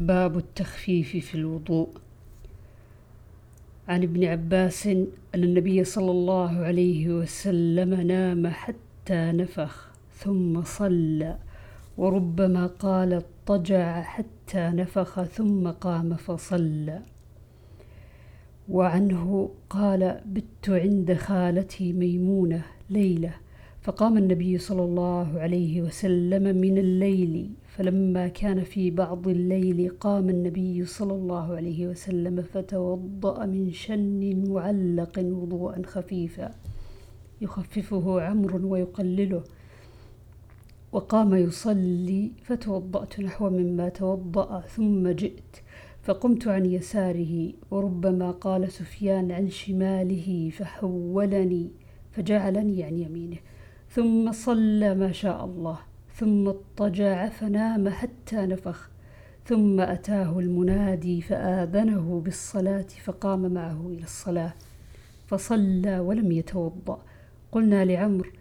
باب التخفيف في الوضوء. عن ابن عباس أن النبي صلى الله عليه وسلم نام حتى نفخ ثم صلى وربما قال اضطجع حتى نفخ ثم قام فصلى. وعنه قال بت عند خالتي ميمونة ليلة فقام النبي صلى الله عليه وسلم من الليل فلما كان في بعض الليل قام النبي صلى الله عليه وسلم فتوضأ من شن معلق وضوءا خفيفا يخففه عمرو ويقلله. وقام يصلي فتوضأت نحو مما توضأ ثم جئت فقمت عن يساره وربما قال سفيان عن شماله فحولني فجعلني عن يمينه. ثم صلى ما شاء الله ثم اضطجع فنام حتى نفخ ثم أتاه المنادي فآذنه بالصلاة فقام معه إلى الصلاة فصلى ولم يتوضأ. قلنا لعمر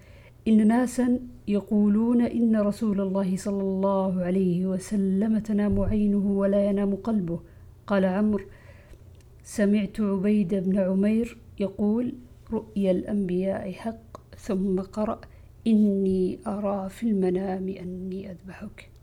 إن ناسا يقولون إن رسول الله صلى الله عليه وسلم تنام عينه ولا ينام قلبه. قال عمرو سمعت عبيد بن عمير يقول رؤيا الأنبياء حق ثم قرأ إني أرى في المنام أني أذبحك.